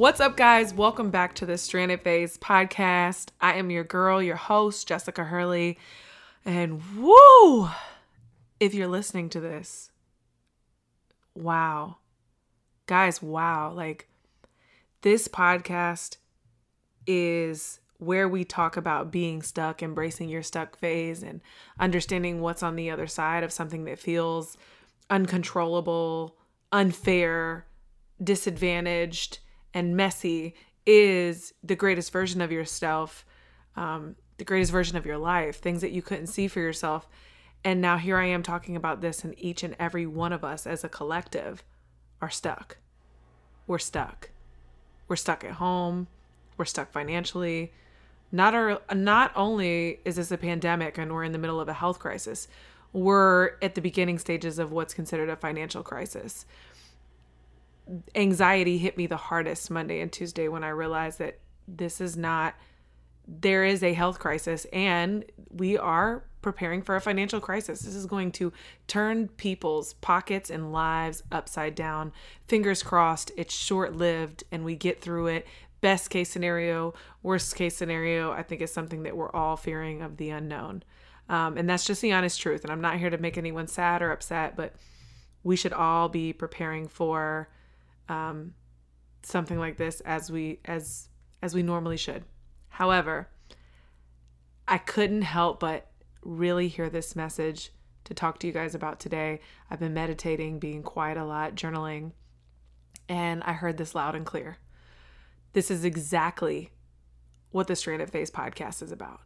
What's up, guys? Welcome back to the Stranded Phase podcast. I am your girl, your host, Jessica Hurley. And woo! If you're listening to this, wow. Guys, wow. Like, this podcast is where we talk about being stuck, embracing your stuck phase, and understanding what's on the other side of something that feels uncontrollable, unfair, disadvantaged, and messy is the greatest version of yourself, um, the greatest version of your life, things that you couldn't see for yourself. And now here I am talking about this, and each and every one of us as a collective are stuck. We're stuck. We're stuck at home. We're stuck financially. Not our, not only is this a pandemic and we're in the middle of a health crisis, we're at the beginning stages of what's considered a financial crisis. Anxiety hit me the hardest Monday and Tuesday when I realized that this is not there is a health crisis and we are preparing for a financial crisis. This is going to turn people's pockets and lives upside down. Fingers crossed, it's short lived and we get through it best case scenario, worst case scenario, I think is something that we're all fearing of the unknown. Um, and that's just the honest truth. And I'm not here to make anyone sad or upset, but we should all be preparing for um, something like this as we as as we normally should. However, I couldn't help but really hear this message to talk to you guys about today. I've been meditating, being quiet a lot, journaling, and I heard this loud and clear. This is exactly what the Stranded Phase podcast is about.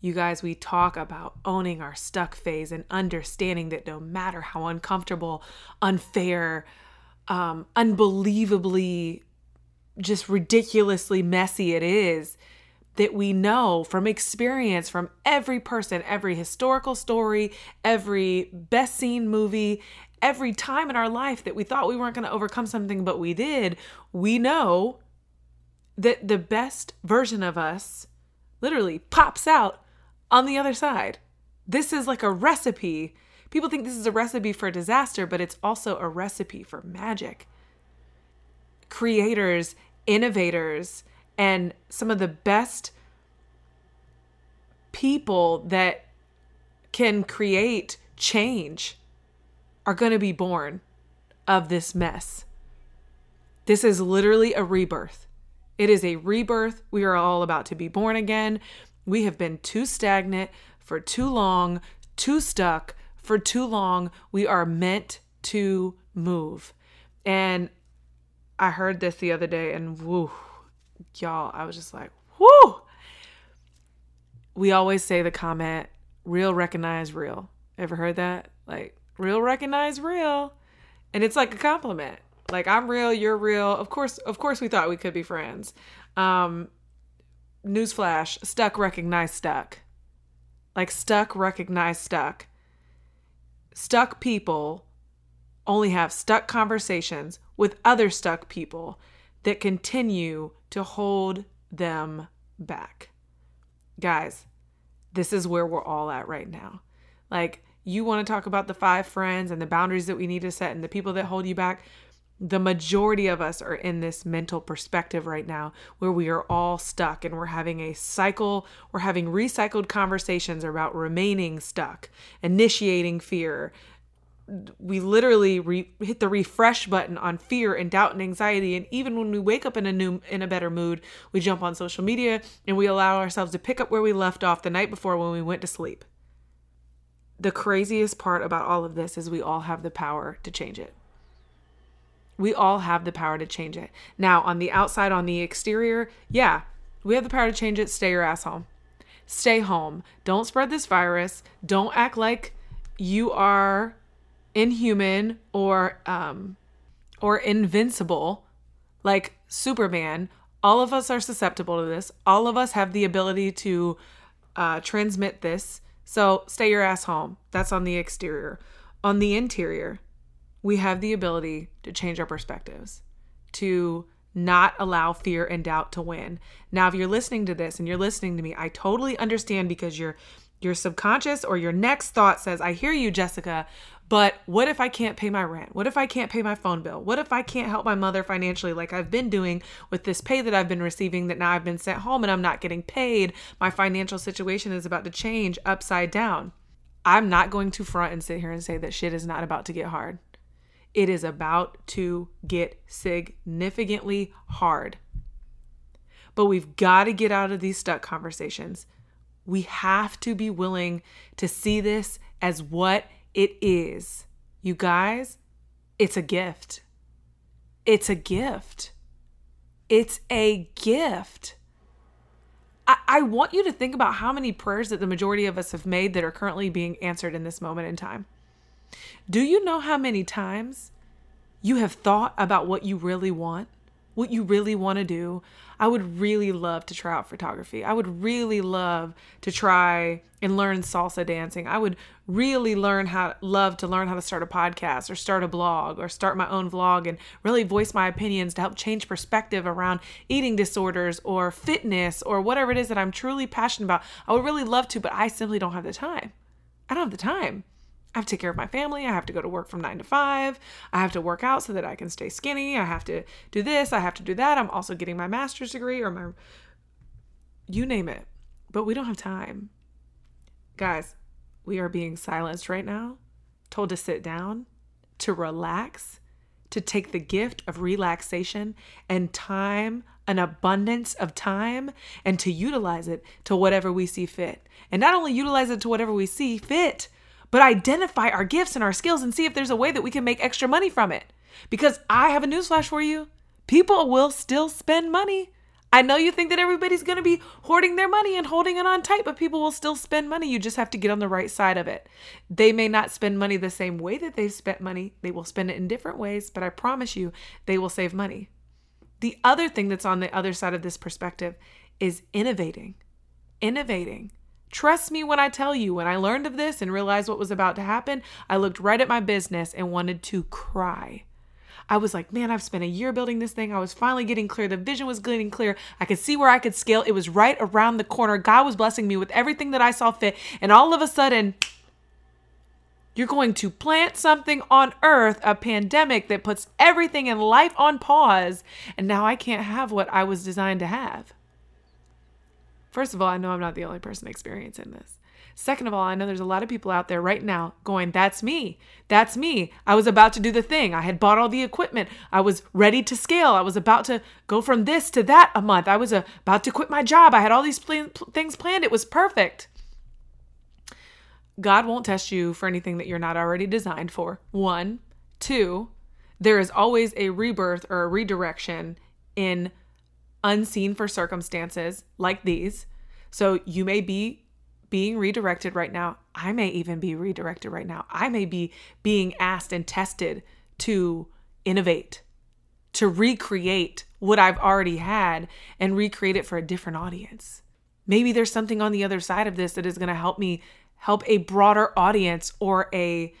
You guys, we talk about owning our stuck phase and understanding that no matter how uncomfortable, unfair, um, unbelievably, just ridiculously messy it is, that we know from experience from every person, every historical story, every best seen movie, every time in our life that we thought we weren't going to overcome something, but we did, we know that the best version of us literally pops out on the other side. This is like a recipe. People think this is a recipe for disaster, but it's also a recipe for magic. Creators, innovators, and some of the best people that can create change are going to be born of this mess. This is literally a rebirth. It is a rebirth. We are all about to be born again. We have been too stagnant for too long, too stuck for too long. We are meant to move. And I heard this the other day and woo, y'all, I was just like, whoo. We always say the comment, real recognize real. Ever heard that? Like, real recognize real. And it's like a compliment. Like I'm real, you're real. Of course, of course we thought we could be friends. Um newsflash, stuck recognize stuck. Like stuck recognize stuck. Stuck people only have stuck conversations with other stuck people that continue to hold them back. Guys, this is where we're all at right now. Like, you want to talk about the five friends and the boundaries that we need to set and the people that hold you back the majority of us are in this mental perspective right now where we are all stuck and we're having a cycle, we're having recycled conversations about remaining stuck, initiating fear. We literally re- hit the refresh button on fear and doubt and anxiety and even when we wake up in a new in a better mood, we jump on social media and we allow ourselves to pick up where we left off the night before when we went to sleep. The craziest part about all of this is we all have the power to change it. We all have the power to change it. Now, on the outside, on the exterior, yeah, we have the power to change it. Stay your ass home. Stay home. Don't spread this virus. Don't act like you are inhuman or um or invincible like Superman, all of us are susceptible to this. All of us have the ability to uh, transmit this. So stay your ass home. That's on the exterior. On the interior, we have the ability to change our perspectives, to not allow fear and doubt to win. Now, if you're listening to this and you're listening to me, I totally understand because your your subconscious or your next thought says, "I hear you, Jessica, but what if I can't pay my rent? What if I can't pay my phone bill? What if I can't help my mother financially like I've been doing with this pay that I've been receiving that now I've been sent home and I'm not getting paid? My financial situation is about to change upside down." I'm not going to front and sit here and say that shit is not about to get hard. It is about to get significantly hard. But we've got to get out of these stuck conversations. We have to be willing to see this as what it is. You guys, it's a gift. It's a gift. It's a gift. I, I want you to think about how many prayers that the majority of us have made that are currently being answered in this moment in time. Do you know how many times you have thought about what you really want? What you really want to do? I would really love to try out photography. I would really love to try and learn salsa dancing. I would really learn how love to learn how to start a podcast or start a blog or start my own vlog and really voice my opinions to help change perspective around eating disorders or fitness or whatever it is that I'm truly passionate about. I would really love to, but I simply don't have the time. I don't have the time. I have to take care of my family. I have to go to work from nine to five. I have to work out so that I can stay skinny. I have to do this. I have to do that. I'm also getting my master's degree or my, you name it. But we don't have time. Guys, we are being silenced right now, told to sit down, to relax, to take the gift of relaxation and time, an abundance of time, and to utilize it to whatever we see fit. And not only utilize it to whatever we see fit, but identify our gifts and our skills and see if there's a way that we can make extra money from it. Because I have a newsflash for you people will still spend money. I know you think that everybody's going to be hoarding their money and holding it on tight, but people will still spend money. You just have to get on the right side of it. They may not spend money the same way that they've spent money, they will spend it in different ways, but I promise you, they will save money. The other thing that's on the other side of this perspective is innovating. Innovating. Trust me when I tell you, when I learned of this and realized what was about to happen, I looked right at my business and wanted to cry. I was like, man, I've spent a year building this thing. I was finally getting clear. The vision was getting clear. I could see where I could scale. It was right around the corner. God was blessing me with everything that I saw fit. And all of a sudden, you're going to plant something on earth, a pandemic that puts everything in life on pause. And now I can't have what I was designed to have. First of all, I know I'm not the only person experiencing this. Second of all, I know there's a lot of people out there right now going, That's me. That's me. I was about to do the thing. I had bought all the equipment. I was ready to scale. I was about to go from this to that a month. I was uh, about to quit my job. I had all these plan- things planned. It was perfect. God won't test you for anything that you're not already designed for. One. Two, there is always a rebirth or a redirection in unseen for circumstances like these. So you may be being redirected right now. I may even be redirected right now. I may be being asked and tested to innovate, to recreate what I've already had and recreate it for a different audience. Maybe there's something on the other side of this that is going to help me help a broader audience or a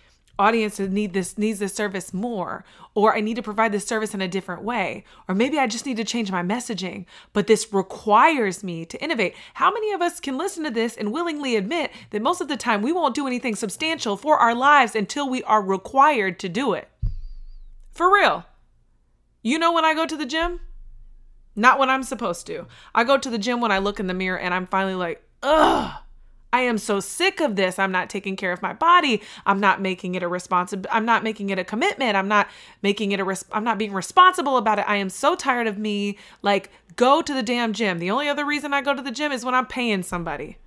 audiences need this needs this service more or I need to provide this service in a different way or maybe I just need to change my messaging but this requires me to innovate. How many of us can listen to this and willingly admit that most of the time we won't do anything substantial for our lives until we are required to do it? For real. You know when I go to the gym? Not when I'm supposed to. I go to the gym when I look in the mirror and I'm finally like, ugh I am so sick of this. I'm not taking care of my body. I'm not making it a responsible I'm not making it a commitment. I'm not making it a res- I'm not being responsible about it. I am so tired of me like go to the damn gym. The only other reason I go to the gym is when I'm paying somebody.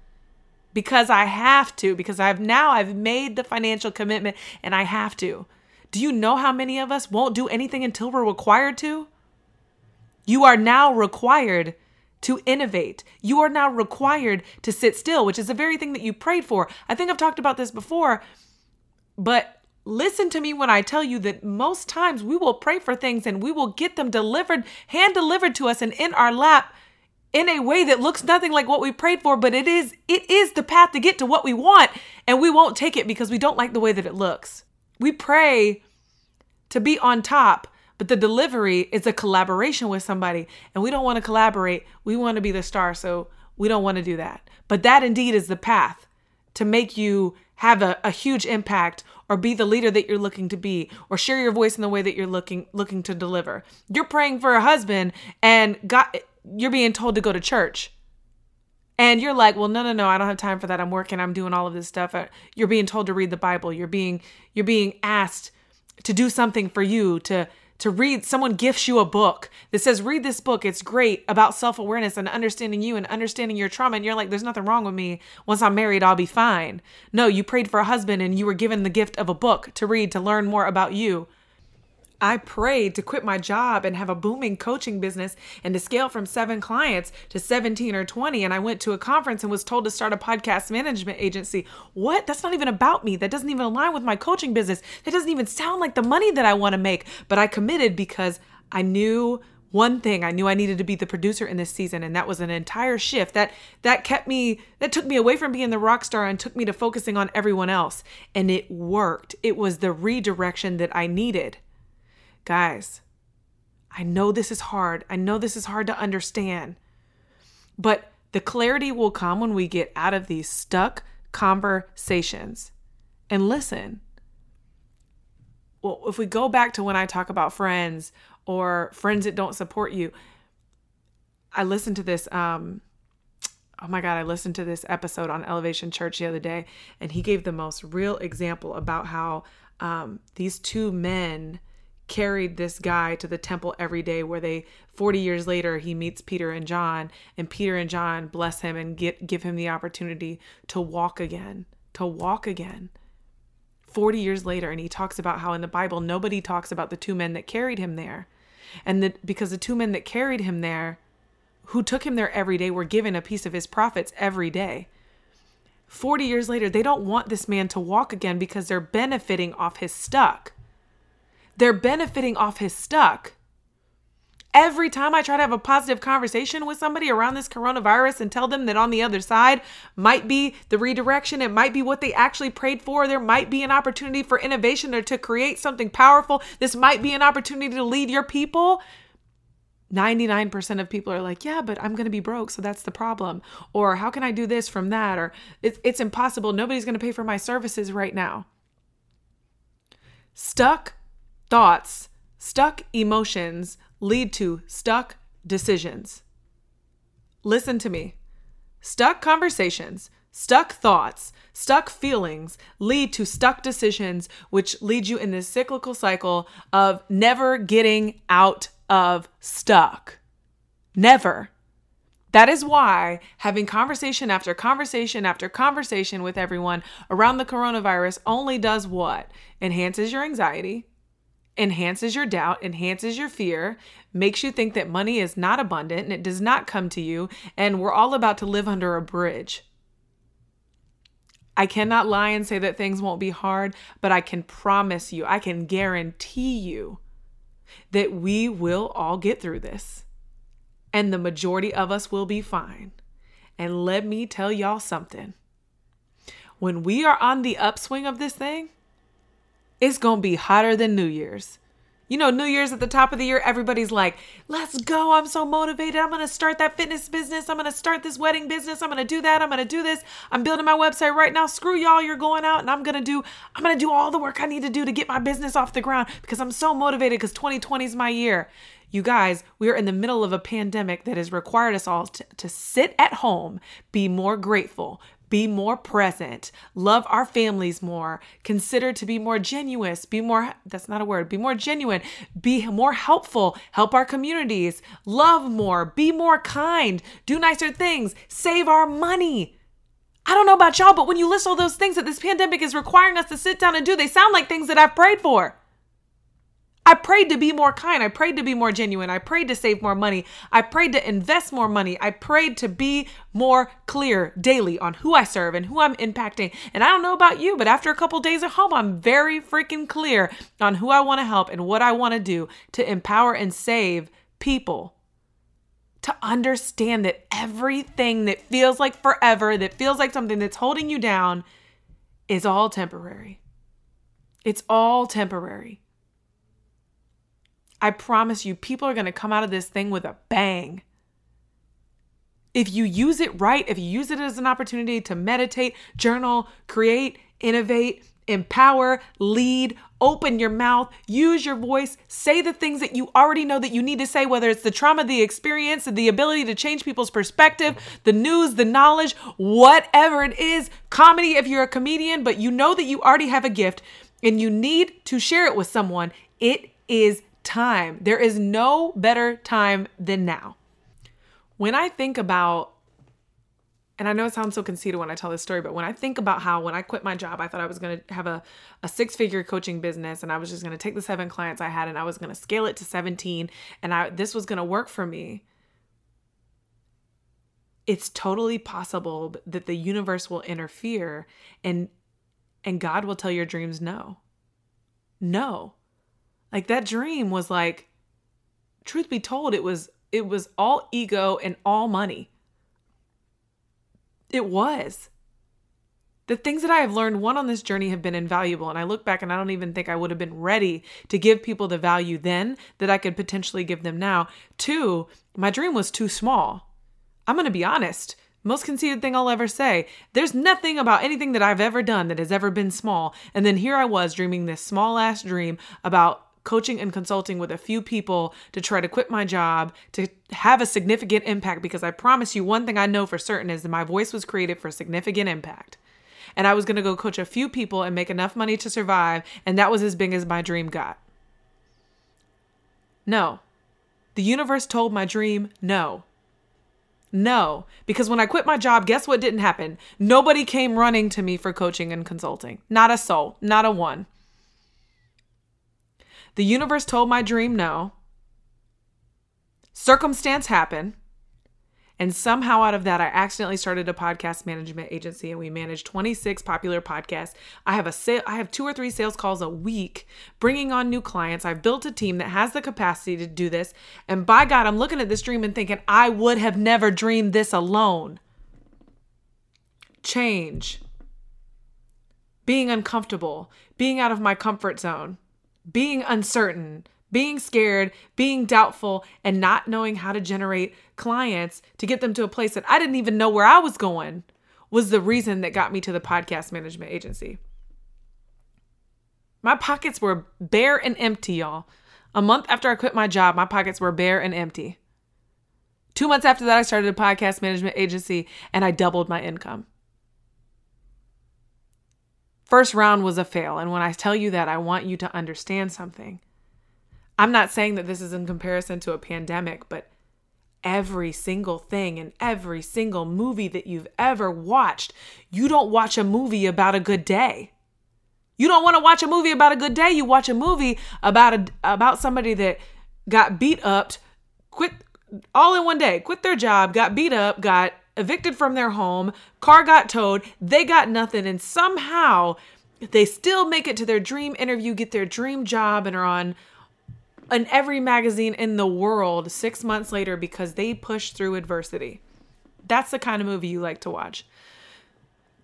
Because I have to because I've now I've made the financial commitment and I have to. Do you know how many of us won't do anything until we're required to? You are now required to innovate. You are now required to sit still, which is the very thing that you prayed for. I think I've talked about this before. but listen to me when I tell you that most times we will pray for things and we will get them delivered, hand delivered to us and in our lap in a way that looks nothing like what we prayed for, but it is it is the path to get to what we want and we won't take it because we don't like the way that it looks. We pray to be on top, but the delivery is a collaboration with somebody and we don't want to collaborate. We want to be the star, so we don't want to do that. But that indeed is the path to make you have a, a huge impact or be the leader that you're looking to be or share your voice in the way that you're looking looking to deliver. You're praying for a husband and God you're being told to go to church. And you're like, "Well, no, no, no, I don't have time for that. I'm working. I'm doing all of this stuff." Uh, you're being told to read the Bible. You're being you're being asked to do something for you, to to read someone gifts you a book that says read this book. It's great about self-awareness and understanding you and understanding your trauma. And you're like there's nothing wrong with me. Once i'm married i'll be fine. No you prayed for a husband and you were given the gift of a book to read to learn more about you I prayed to quit my job and have a booming coaching business and to scale from seven clients to 17 or 20. And I went to a conference and was told to start a podcast management agency. What? That's not even about me. That doesn't even align with my coaching business. That doesn't even sound like the money that I want to make. But I committed because I knew one thing i knew i needed to be the producer in this season and that was an entire shift that that kept me that took me away from being the rock star and took me to focusing on everyone else and it worked it was the redirection that i needed Guys, I know this is hard. I know this is hard to understand. But the clarity will come when we get out of these stuck conversations. And listen, well, if we go back to when I talk about friends or friends that don't support you, I listened to this um oh my god, I listened to this episode on Elevation Church the other day and he gave the most real example about how um these two men carried this guy to the temple every day where they 40 years later he meets Peter and John and Peter and John bless him and get give him the opportunity to walk again to walk again. 40 years later and he talks about how in the Bible nobody talks about the two men that carried him there. And that because the two men that carried him there who took him there every day were given a piece of his profits every day. 40 years later they don't want this man to walk again because they're benefiting off his stuck they're benefiting off his stuck. Every time I try to have a positive conversation with somebody around this coronavirus and tell them that on the other side might be the redirection, it might be what they actually prayed for, there might be an opportunity for innovation or to create something powerful, this might be an opportunity to lead your people. 99% of people are like, yeah, but I'm going to be broke, so that's the problem. Or how can I do this from that? Or it's, it's impossible. Nobody's going to pay for my services right now. Stuck Thoughts, stuck emotions lead to stuck decisions. Listen to me. Stuck conversations, stuck thoughts, stuck feelings lead to stuck decisions, which lead you in this cyclical cycle of never getting out of stuck. Never. That is why having conversation after conversation after conversation with everyone around the coronavirus only does what? Enhances your anxiety, enhances your doubt, enhances your fear, makes you think that money is not abundant and it does not come to you, and we're all about to live under a bridge. I cannot lie and say that things won't be hard, but I can promise you, I can guarantee you that we will all get through this. And the majority of us will be fine. And let me tell y'all something. When we are on the upswing of this thing, it's going to be hotter than New Year's. You know, New Year's at the top of the year, everybody's like, let's go. I'm so motivated. I'm going to start that fitness business. I'm going to start this wedding business. I'm going to do that. I'm going to do this. I'm building my website right now. Screw y'all. You're going out and I'm going to do, I'm going to do all the work I need to do to get my business off the ground because I'm so motivated because 2020 is my year. You guys, we are in the middle of a pandemic that has required us all to, to sit at home, be more grateful, be more present, love our families more, consider to be more genuine, be more, that's not a word, be more genuine, be more helpful, help our communities, love more, be more kind, do nicer things, save our money. I don't know about y'all, but when you list all those things that this pandemic is requiring us to sit down and do, they sound like things that I've prayed for. I prayed to be more kind. I prayed to be more genuine. I prayed to save more money. I prayed to invest more money. I prayed to be more clear daily on who I serve and who I'm impacting. And I don't know about you, but after a couple days at home, I'm very freaking clear on who I want to help and what I want to do to empower and save people. To understand that everything that feels like forever, that feels like something that's holding you down, is all temporary. It's all temporary. I promise you, people are going to come out of this thing with a bang. If you use it right, if you use it as an opportunity to meditate, journal, create, innovate, empower, lead, open your mouth, use your voice, say the things that you already know that you need to say, whether it's the trauma, the experience, the ability to change people's perspective, the news, the knowledge, whatever it is, comedy if you're a comedian, but you know that you already have a gift and you need to share it with someone, it is time. There is no better time than now. When I think about, and I know it sounds so conceited when I tell this story, but when I think about how when I quit my job, I thought I was going to have a, a six figure coaching business and I was just going to take the seven clients I had and I was going to scale it to 17 and I, this was going to work for me. It's totally possible that the universe will interfere and and God will tell your dreams no. No. Like that dream was like truth be told it was it was all ego and all money. It was. The things that I have learned, one on this journey, have been invaluable. And I look back and I don't even think I would have been ready to give people the value then that I could potentially give them now. Two, my dream was too small. I'm going to be honest. Most conceited thing I'll ever say. There's nothing about anything that I've ever done that has ever been small. And then here I was dreaming this small ass dream about coaching and consulting with a few people to try to quit my job, to have a significant impact. Because I promise you, one thing I know for certain is that my voice was created for significant impact. And I was going to go coach a few people and make enough money to survive. And that was as big as my dream got. No. The universe told my dream no. No, because when I quit my job, guess what didn't happen? Nobody came running to me for coaching and consulting. Not a soul, not a one. The universe told my dream no. Circumstance happened. And somehow out of that, I accidentally started a podcast management agency and we manage 26 popular podcasts. I have a sale, I have two or three sales calls a week bringing on new clients. I've built a team that has the capacity to do this. And by God, I'm looking at this dream and thinking, I would have never dreamed this alone. Change, being uncomfortable, being out of my comfort zone being uncertain, being scared, being doubtful, and not knowing how to generate clients to get them to a place that I didn't even know where I was going was the reason that got me to the podcast management agency. My pockets were bare and empty, y'all. A month after I quit my job, my pockets were bare and empty. Two months after that, I started a podcast management agency and I doubled my income. First round was a fail. And when I tell you that, I want you to understand something. I'm not saying that this is in comparison to a pandemic, but every single thing and every single movie that you've ever watched, you don't watch a movie about a good day. You don't want to watch a movie about a good day. You watch a movie about a about somebody that got beat up, quit all in one day, quit their job, got beat up, got evicted from their home, car got towed, they got nothing, and somehow they still make it to their dream interview, get their dream job, and are on in every magazine in the world six months later because they pushed through adversity. That's the kind of movie you like to watch.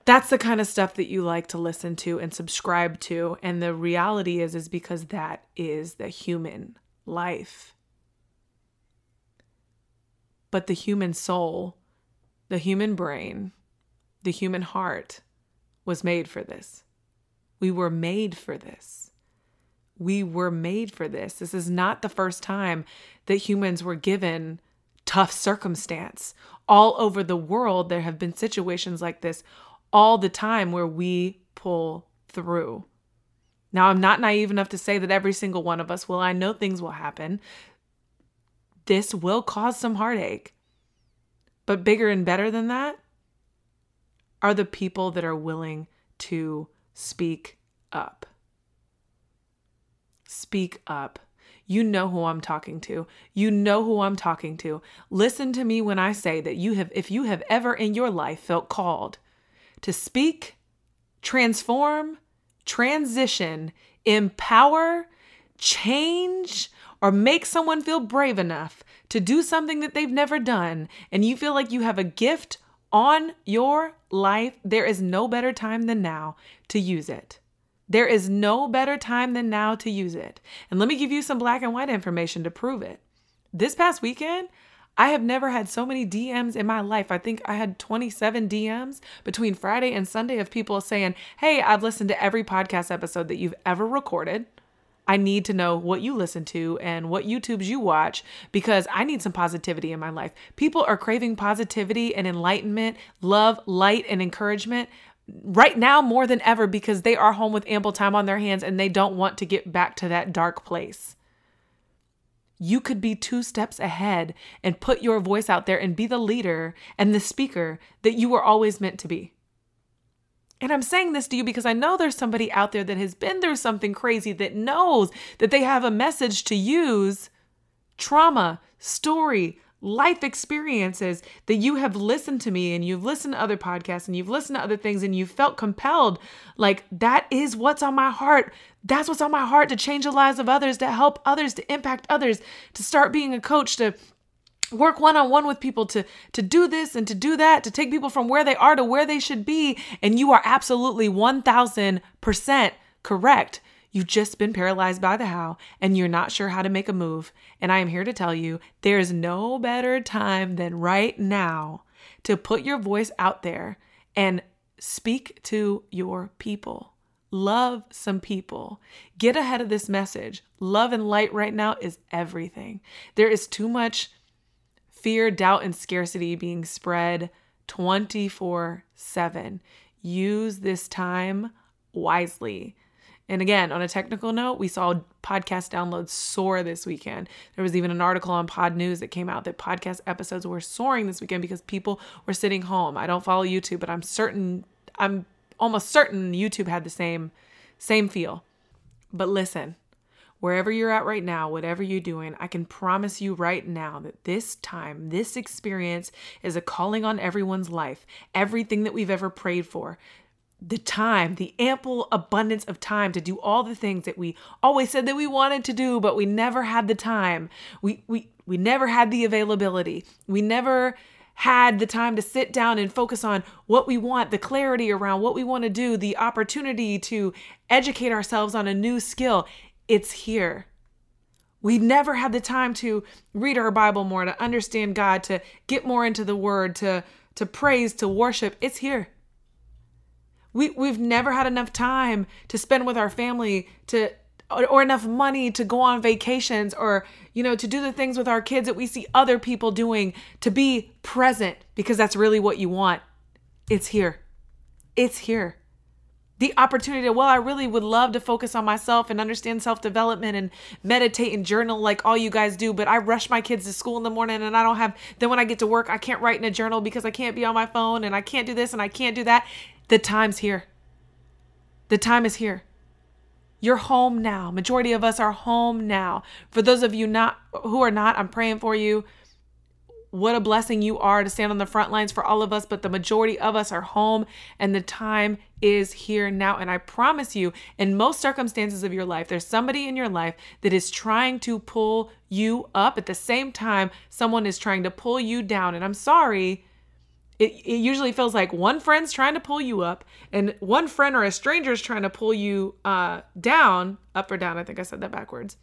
That's the kind of stuff that you like to listen to and subscribe to. And the reality is, is because that is the human life. But the human soul the human brain, the human heart was made for this. We were made for this. We were made for this. This is not the first time that humans were given tough circumstance. All over the world, there have been situations like this all the time where we pull through. Now, I'm not naive enough to say that every single one of us will. I know things will happen. This will cause some heartache. But bigger and better than that are the people that are willing to speak up. Speak up. You know who I'm talking to. You know who I'm talking to. Listen to me when I say that you have if you have ever in your life felt called to speak, transform, transition, empower, change, or make someone feel brave enough to do something that they've never done, and you feel like you have a gift on your life, there is no better time than now to use it. There is no better time than now to use it. And let me give you some black and white information to prove it. This past weekend, I have never had so many DMs in my life. I think I had 27 DMs between Friday and Sunday of people saying, Hey, I've listened to every podcast episode that you've ever recorded. I need to know what you listen to and what YouTubes you watch because I need some positivity in my life. People are craving positivity and enlightenment, love, light, and encouragement right now more than ever because they are home with ample time on their hands and they don't want to get back to that dark place. You could be two steps ahead and put your voice out there and be the leader and the speaker that you were always meant to be. And I'm saying this to you because I know there's somebody out there that has been through something crazy that knows that they have a message to use trauma, story, life experiences that you have listened to me and you've listened to other podcasts and you've listened to other things and you felt compelled. Like that is what's on my heart. That's what's on my heart to change the lives of others to help others to impact others to start being a coach to work one-on-one with people to to do this and to do that to take people from where they are to where they should be and you are absolutely 1000% correct You've just been paralyzed by the how and you're not sure how to make a move. And I am here to tell you there is no better time than right now to put your voice out there and speak to your people. Love some people. Get ahead of this message. Love and light right now is everything. There is too much fear, doubt, and scarcity being spread 24 7. Use this time wisely. And again, on a technical note, we saw podcast downloads soar this weekend. There was even an article on Pod News that came out that podcast episodes were soaring this weekend because people were sitting home. I don't follow YouTube, but I'm certain I'm almost certain YouTube had the same same feel. But listen, wherever you're at right now, whatever you're doing, I can promise you right now that this time, this experience is a calling on everyone's life. Everything that we've ever prayed for, the time, the ample abundance of time to do all the things that we always said that we wanted to do, but we never had the time. We we we never had the availability. We never had the time to sit down and focus on what we want, the clarity around what we want to do, the opportunity to educate ourselves on a new skill. It's here. We never had the time to read our Bible more, to understand God, to get more into the word, to to praise, to worship. It's here. We we've never had enough time to spend with our family to or, or, enough money to go on vacations or you know to do the things with our kids that we see other people doing to be present because that's really what you want. It's here. It's here. The opportunity to, well, I really would love to focus on myself and understand self development and meditate and journal like all you guys do. But I rush my kids to school in the morning and I don't have, then when I get to work, I can't write in a journal because I can't be on my phone and I can't do this and I can't do that. The time's here. The time is here. You're home now. Majority of us are home now. For those of you not who are not, I'm praying for you. What a blessing you are to stand on the front lines for all of us, but the majority of us are home and the time is here now. And I promise you, in most circumstances of your life, there's somebody in your life that is trying to pull you up. At the same time, someone is trying to pull you down. And I'm sorry, it, it usually feels like one friend's trying to pull you up and one friend or a stranger is trying to pull you uh, down up or down i think i said that backwards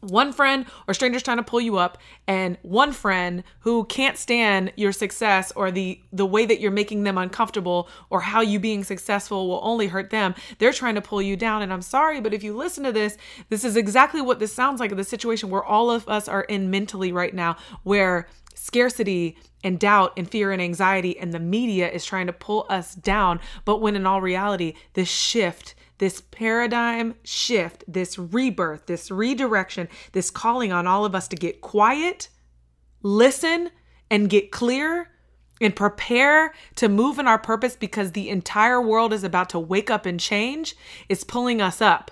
one friend or strangers trying to pull you up and one friend who can't stand your success or the the way that you're making them uncomfortable or how you being successful will only hurt them they're trying to pull you down. And i'm sorry but if you listen to this this is exactly what this sounds like the situation where all of us are in mentally right now where scarcity and doubt and fear and anxiety and the media is trying to pull us down. But when in all reality this shift this paradigm shift this rebirth this redirection this calling on all of us to get quiet listen and get clear and prepare to move in our purpose because the entire world is about to wake up and change is pulling us up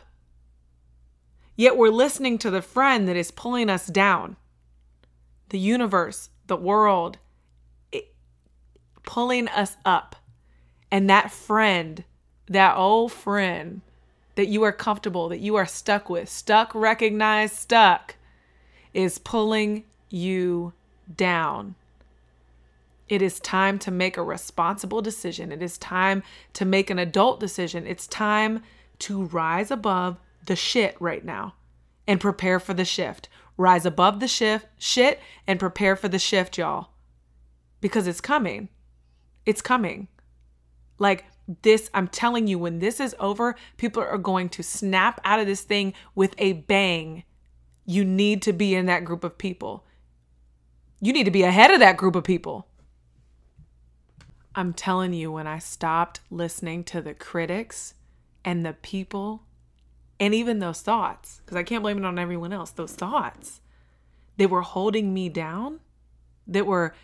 Yet we're listening to the friend that is pulling us down. The universe, the world, it, pulling us up. And that friend, that old friend that you are comfortable, that you are stuck with, stuck, recognized, stuck, is pulling you down. It is time to make a responsible decision. It is time to make an adult decision. It's time to rise above the shit right now and prepare for the shift. Rise above the shift, shit, and prepare for the shift, y'all. Because it's coming. It's coming. Like this, I'm telling you, when this is over, people are going to snap out of this thing with a bang. You need to be in that group of people. You need to be ahead of that group of people. I'm telling you, when I stopped listening to the critics and the people and even those thoughts, because I can't blame it on everyone else, those thoughts that were holding me down, that were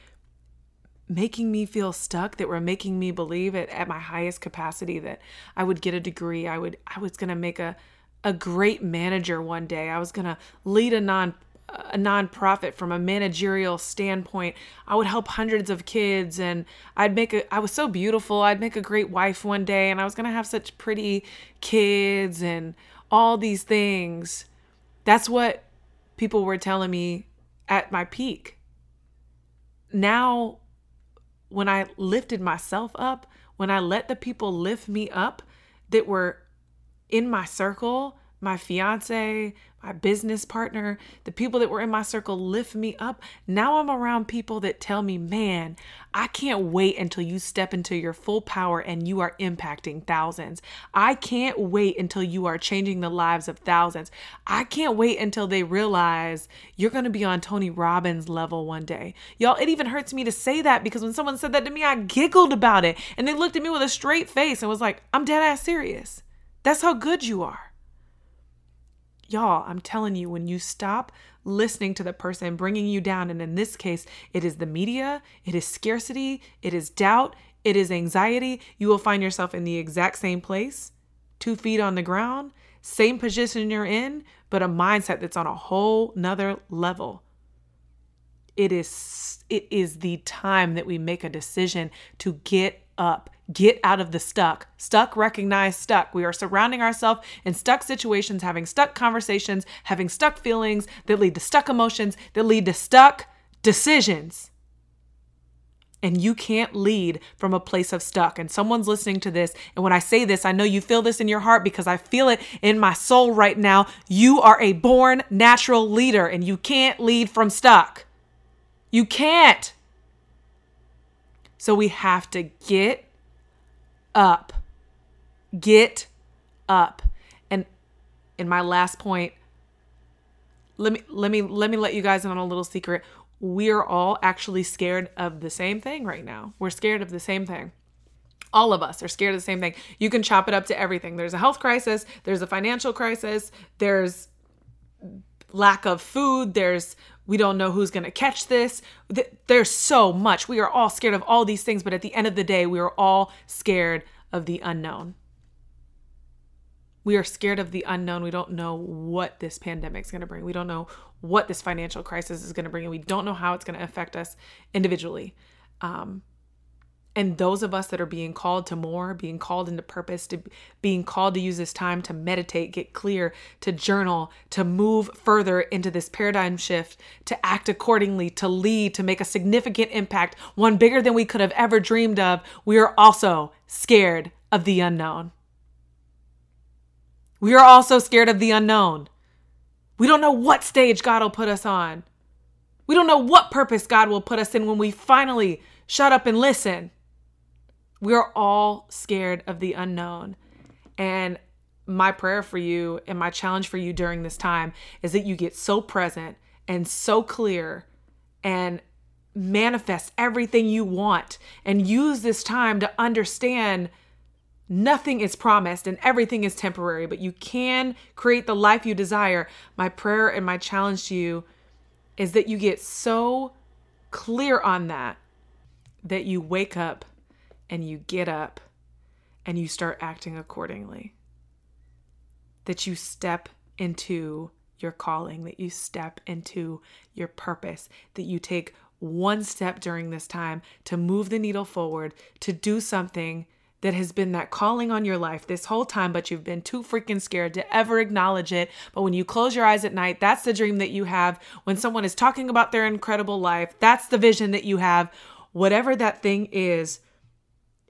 making me feel stuck, that were making me believe at my highest capacity that I would get a degree, I would I was gonna make a a great manager one day. I was gonna lead a non a nonprofit from a managerial standpoint. I would help hundreds of kids and I'd make a I was so beautiful. I'd make a great wife one day and I was going to have such pretty kids and all these things. That's what people were telling me at my peak. Now, when I lifted myself up, when I let the people lift me up that were in my circle, my fiance, my business partner, the people that were in my circle lift me up. Now I'm around people that tell me, man, I can't wait until you step into your full power and you are impacting thousands. I can't wait until you are changing the lives of thousands. I can't wait until they realize you're going to be on Tony Robbins level one day. Y'all, it even hurts me to say that because when someone said that to me, I giggled about it and they looked at me with a straight face and was like, I'm dead ass serious. That's how good you are. Y'all, I'm telling you, when you stop listening to the person bringing you down, and in this case, it is the media, it is scarcity, it is doubt, it is anxiety, you will find yourself in the exact same place, two feet on the ground, same position you're in, but a mindset that's on a whole nother level. It is it is the time that we make a decision to get up Get out of the stuck. Stuck, recognize stuck. We are surrounding ourselves in stuck situations, having stuck conversations, having stuck feelings that lead to stuck emotions, that lead to stuck decisions. And you can't lead from a place of stuck. And someone's listening to this. And when I say this, I know you feel this in your heart because I feel it in my soul right now. You are a born natural leader and you can't lead from stuck. You can't. So we have to get up. Get up. And in my last point, let me let me let me let you guys in on a little secret. We're all actually scared of the same thing right now. We're scared of the same thing. All of us are scared of the same thing. You can chop it up to everything. There's a health crisis, there's a financial crisis, there's lack of food, there's we don't know who's going to catch this. There's so much. We are all scared of all these things, but at the end of the day, we are all scared of the unknown. We are scared of the unknown. We don't know what this pandemic is going to bring. We don't know what this financial crisis is going to bring, and we don't know how it's going to affect us individually. Um, and those of us that are being called to more, being called into purpose, to being called to use this time to meditate, get clear, to journal, to move further into this paradigm shift, to act accordingly, to lead, to make a significant impact, one bigger than we could have ever dreamed of, we are also scared of the unknown. We are also scared of the unknown. We don't know what stage God will put us on. We don't know what purpose God will put us in when we finally shut up and listen. We're all scared of the unknown. And my prayer for you and my challenge for you during this time is that you get so present and so clear and manifest everything you want and use this time to understand nothing is promised and everything is temporary, but you can create the life you desire. My prayer and my challenge to you is that you get so clear on that that you wake up and you get up and you start acting accordingly. That you step into your calling, that you step into your purpose, that you take one step during this time to move the needle forward, to do something that has been that calling on your life this whole time, but you've been too freaking scared to ever acknowledge it. But when you close your eyes at night, that's the dream that you have. When someone is talking about their incredible life, that's the vision that you have. Whatever that thing is,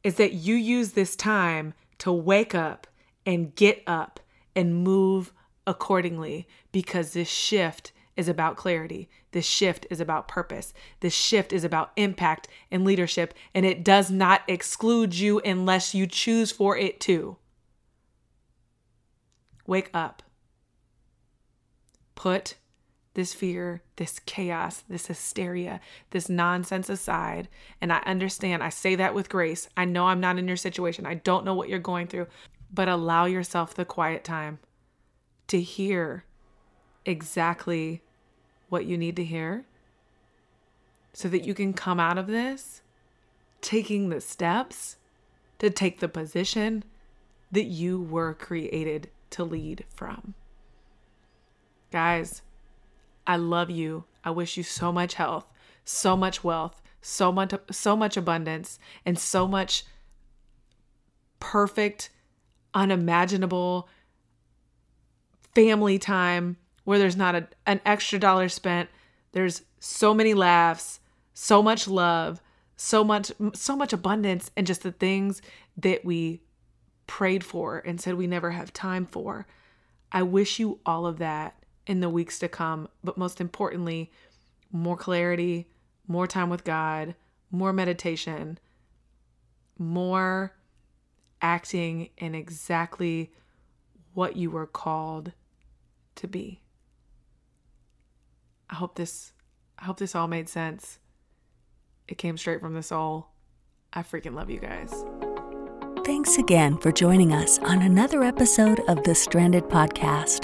is that you use this time to wake up and get up and move accordingly because this shift is about clarity. This shift is about purpose. This shift is about impact and leadership, and it does not exclude you unless you choose for it to. Wake up. Put this fear, this chaos, this hysteria, this nonsense aside. And I understand, I say that with grace. I know I'm not in your situation, I don't know what you're going through, but allow yourself the quiet time to hear exactly what you need to hear so that you can come out of this taking the steps to take the position that you were created to lead from. Guys, I love you. I wish you so much health, so much wealth, so much so much abundance and so much perfect unimaginable family time where there's not a, an extra dollar spent. There's so many laughs, so much love, so much so much abundance and just the things that we prayed for and said we never have time for. I wish you all of that in the weeks to come, but most importantly, more clarity, more time with God, more meditation, more acting in exactly what you were called to be. I hope this I hope this all made sense. It came straight from the soul. I freaking love you guys. Thanks again for joining us on another episode of the Stranded Podcast.